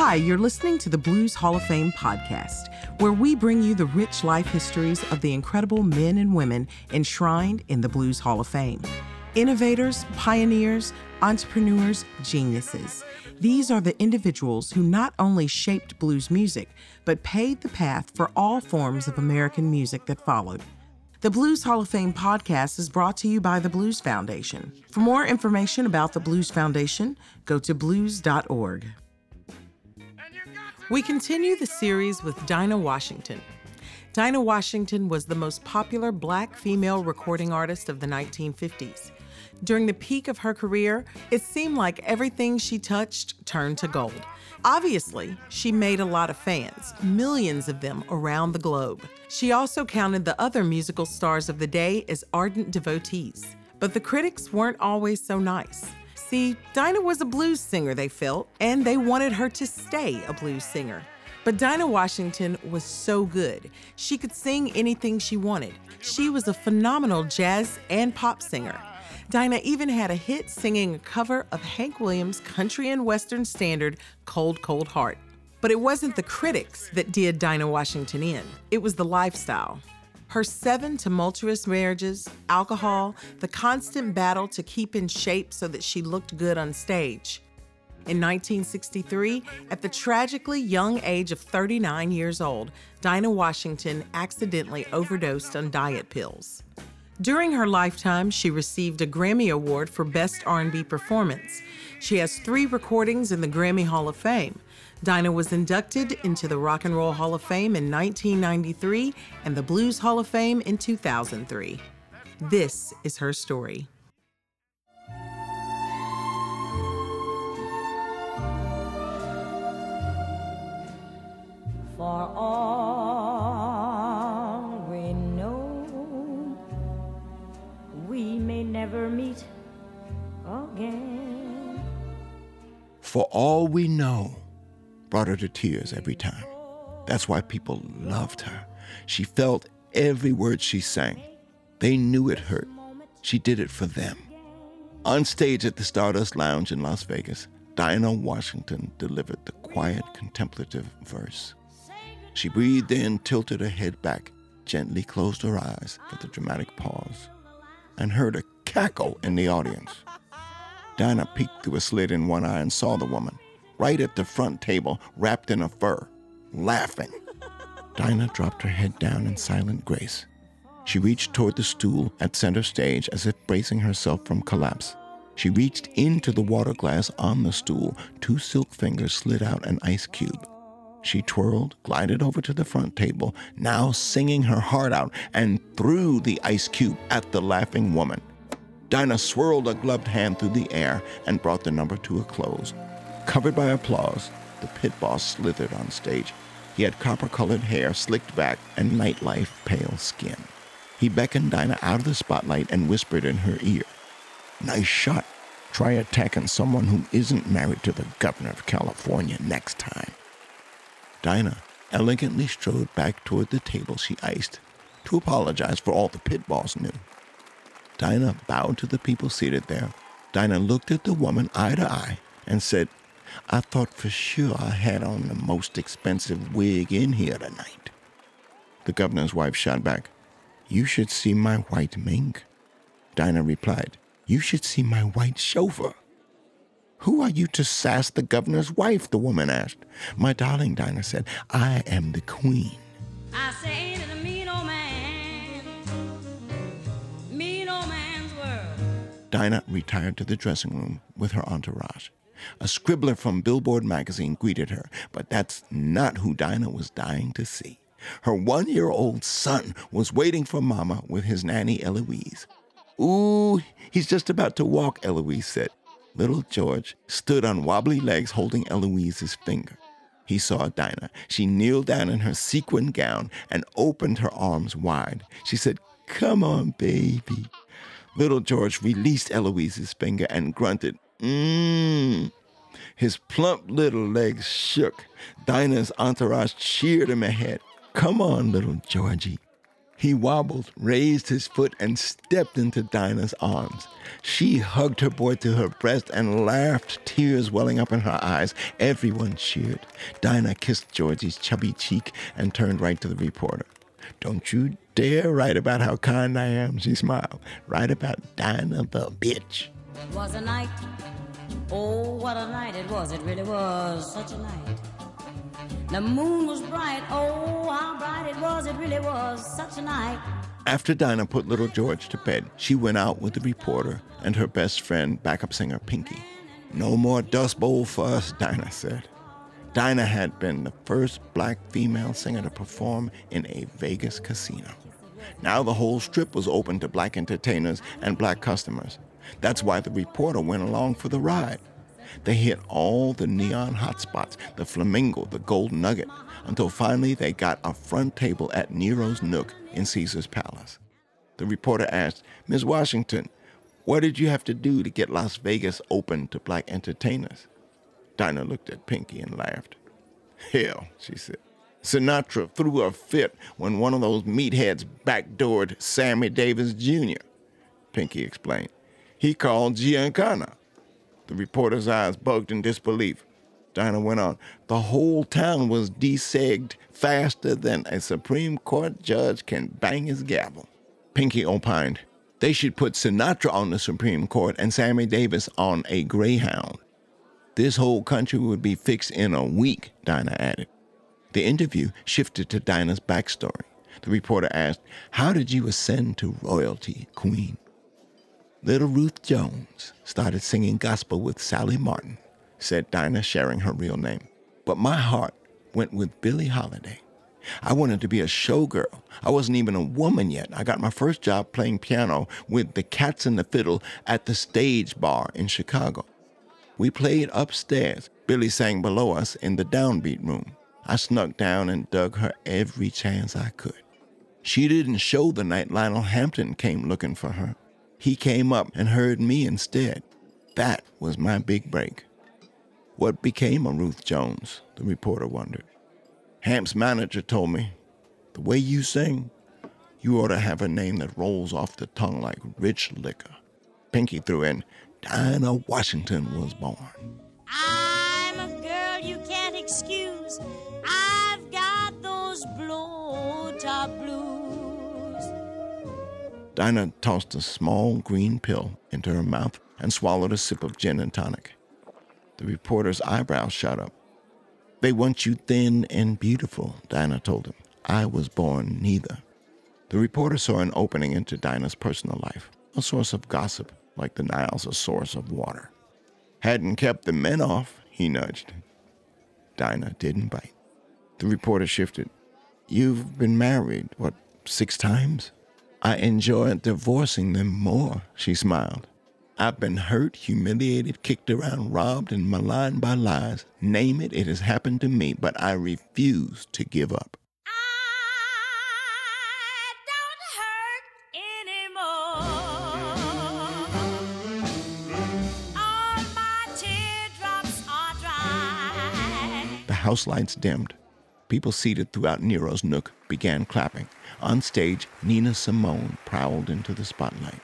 Hi, you're listening to the Blues Hall of Fame podcast, where we bring you the rich life histories of the incredible men and women enshrined in the Blues Hall of Fame. Innovators, pioneers, entrepreneurs, geniuses. These are the individuals who not only shaped blues music, but paved the path for all forms of American music that followed. The Blues Hall of Fame podcast is brought to you by the Blues Foundation. For more information about the Blues Foundation, go to blues.org. We continue the series with Dinah Washington. Dinah Washington was the most popular black female recording artist of the 1950s. During the peak of her career, it seemed like everything she touched turned to gold. Obviously, she made a lot of fans, millions of them around the globe. She also counted the other musical stars of the day as ardent devotees. But the critics weren't always so nice. See, Dinah was a blues singer, they felt, and they wanted her to stay a blues singer. But Dinah Washington was so good. She could sing anything she wanted. She was a phenomenal jazz and pop singer. Dinah even had a hit singing a cover of Hank Williams' country and western standard, Cold, Cold Heart. But it wasn't the critics that did Dinah Washington in, it was the lifestyle. Her seven tumultuous marriages, alcohol, the constant battle to keep in shape so that she looked good on stage. In 1963, at the tragically young age of 39 years old, Dinah Washington accidentally overdosed on diet pills. During her lifetime, she received a Grammy Award for Best R&B Performance. She has 3 recordings in the Grammy Hall of Fame. Dinah was inducted into the Rock and Roll Hall of Fame in 1993 and the Blues Hall of Fame in 2003. This is her story. For all For all we know, brought her to tears every time. That's why people loved her. She felt every word she sang. They knew it hurt. She did it for them. On stage at the Stardust Lounge in Las Vegas, Dinah Washington delivered the quiet, contemplative verse. She breathed in, tilted her head back, gently closed her eyes for the dramatic pause, and heard a cackle in the audience. Dinah peeked through a slit in one eye and saw the woman, right at the front table, wrapped in a fur, laughing. Dinah dropped her head down in silent grace. She reached toward the stool at center stage as if bracing herself from collapse. She reached into the water glass on the stool. Two silk fingers slid out an ice cube. She twirled, glided over to the front table, now singing her heart out, and threw the ice cube at the laughing woman. Dinah swirled a gloved hand through the air and brought the number to a close. Covered by applause, the pit boss slithered on stage. He had copper colored hair slicked back and nightlife pale skin. He beckoned Dinah out of the spotlight and whispered in her ear Nice shot. Try attacking someone who isn't married to the governor of California next time. Dinah elegantly strode back toward the table she iced to apologize for all the pit boss knew. Dinah bowed to the people seated there. Dinah looked at the woman eye to eye and said, I thought for sure I had on the most expensive wig in here tonight. The governor's wife shot back, You should see my white mink. Dinah replied, You should see my white chauffeur. Who are you to sass the governor's wife? the woman asked. My darling, Dinah said, I am the queen. I say, Dinah retired to the dressing room with her entourage. A scribbler from Billboard magazine greeted her, but that's not who Dinah was dying to see. Her one year old son was waiting for Mama with his nanny Eloise. Ooh, he's just about to walk, Eloise said. Little George stood on wobbly legs holding Eloise's finger. He saw Dinah. She kneeled down in her sequin gown and opened her arms wide. She said, Come on, baby. Little George released Eloise's finger and grunted, Mmm. His plump little legs shook. Dinah's entourage cheered him ahead. Come on, little Georgie. He wobbled, raised his foot, and stepped into Dinah's arms. She hugged her boy to her breast and laughed, tears welling up in her eyes. Everyone cheered. Dinah kissed Georgie's chubby cheek and turned right to the reporter. Don't you dare write about how kind I am, she smiled. Write about Dinah the bitch. It was a night. Oh, what a night it was. It really was such a night. The moon was bright. Oh, how bright it was. It really was such a night. After Dinah put little George to bed, she went out with the reporter and her best friend, backup singer Pinky. No more Dust Bowl for us, Dinah said. Dinah had been the first black female singer to perform in a Vegas casino. Now the whole strip was open to black entertainers and black customers. That's why the reporter went along for the ride. They hit all the neon hotspots, the Flamingo, the Gold Nugget, until finally they got a front table at Nero's Nook in Caesar's Palace. The reporter asked, Ms. Washington, what did you have to do to get Las Vegas open to black entertainers? Dinah looked at Pinky and laughed. Hell, she said. Sinatra threw a fit when one of those meatheads backdoored Sammy Davis Jr. Pinky explained. He called Giancana. The reporter's eyes bugged in disbelief. Dinah went on. The whole town was desegged faster than a Supreme Court judge can bang his gavel. Pinky opined. They should put Sinatra on the Supreme Court and Sammy Davis on a Greyhound. This whole country would be fixed in a week, Dinah added. The interview shifted to Dinah's backstory. The reporter asked, How did you ascend to royalty, Queen? Little Ruth Jones started singing gospel with Sallie Martin, said Dinah, sharing her real name. But my heart went with Billie Holiday. I wanted to be a showgirl. I wasn't even a woman yet. I got my first job playing piano with the Cats and the Fiddle at the Stage Bar in Chicago. We played upstairs. Billie sang below us in the downbeat room. I snuck down and dug her every chance I could. She didn't show the night Lionel Hampton came looking for her. He came up and heard me instead. That was my big break. What became of Ruth Jones? The reporter wondered. Hamp's manager told me, the way you sing, you ought to have a name that rolls off the tongue like rich liquor. Pinky threw in, Dinah Washington was born. I'm a girl you can't excuse. I've got those blow top blues. Dinah tossed a small green pill into her mouth and swallowed a sip of gin and tonic. The reporter's eyebrows shot up. They want you thin and beautiful, Dinah told him. I was born neither. The reporter saw an opening into Dinah's personal life, a source of gossip, like the Nile's a source of water. Hadn't kept the men off, he nudged. Dinah didn't bite. The reporter shifted. You've been married, what, six times? I enjoy divorcing them more, she smiled. I've been hurt, humiliated, kicked around, robbed, and maligned by lies. Name it, it has happened to me, but I refuse to give up. House lights dimmed. People seated throughout Nero's nook began clapping. On stage, Nina Simone prowled into the spotlight.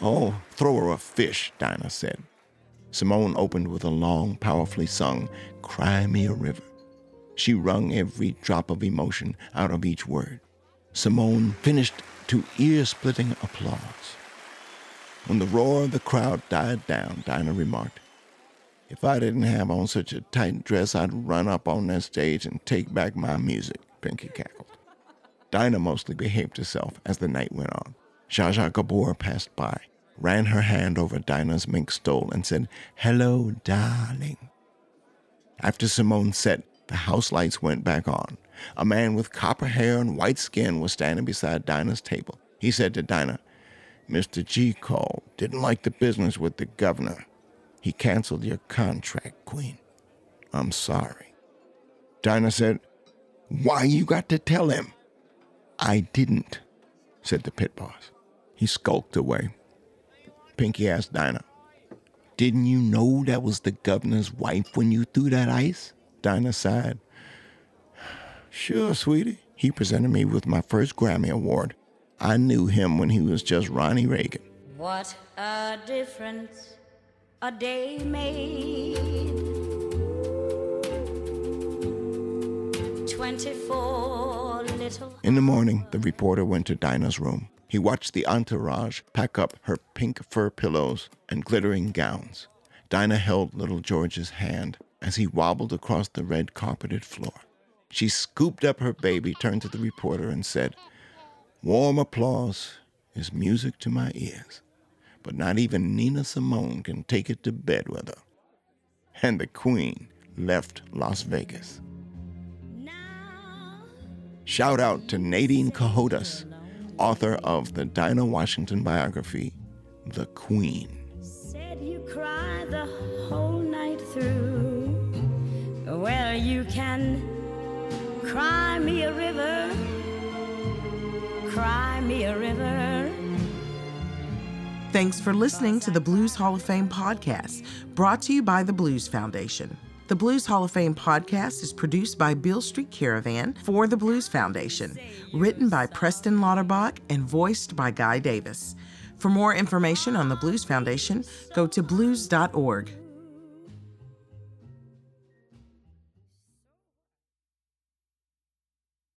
Oh, throw her a fish, Dinah said. Simone opened with a long, powerfully sung, Cry Me a River. She wrung every drop of emotion out of each word. Simone finished to ear splitting applause. When the roar of the crowd died down, Dinah remarked, If I didn't have on such a tight dress, I'd run up on that stage and take back my music, Pinky cackled. Dinah mostly behaved herself as the night went on. Zsa Zsa Gabor passed by, ran her hand over Dinah's mink stole, and said, Hello, darling. After Simone set, the house lights went back on. A man with copper hair and white skin was standing beside Dinah's table. He said to Dinah, Mr. G called, didn't like the business with the governor. He canceled your contract, Queen. I'm sorry. Dinah said, Why you got to tell him? I didn't, said the pit boss. He skulked away. Pinky asked Dinah, Didn't you know that was the governor's wife when you threw that ice? Dinah sighed. Sure, sweetie. He presented me with my first Grammy Award. I knew him when he was just Ronnie Reagan. What a difference a day made. 24 little. In the morning, the reporter went to Dinah's room. He watched the entourage pack up her pink fur pillows and glittering gowns. Dinah held little George's hand as he wobbled across the red carpeted floor. She scooped up her baby, turned to the reporter, and said, Warm applause is music to my ears, but not even Nina Simone can take it to bed with her. And the Queen left Las Vegas. Shout out to Nadine Cohodas, author of the Dinah Washington biography, The Queen. Said you cry the whole night through. Well, you can cry me a river, cry me a river. Thanks for listening to the Blues Hall of Fame podcast, brought to you by the Blues Foundation. The Blues Hall of Fame podcast is produced by Beale Street Caravan for the Blues Foundation, written by Preston Lauterbach and voiced by Guy Davis. For more information on the Blues Foundation, go to blues.org.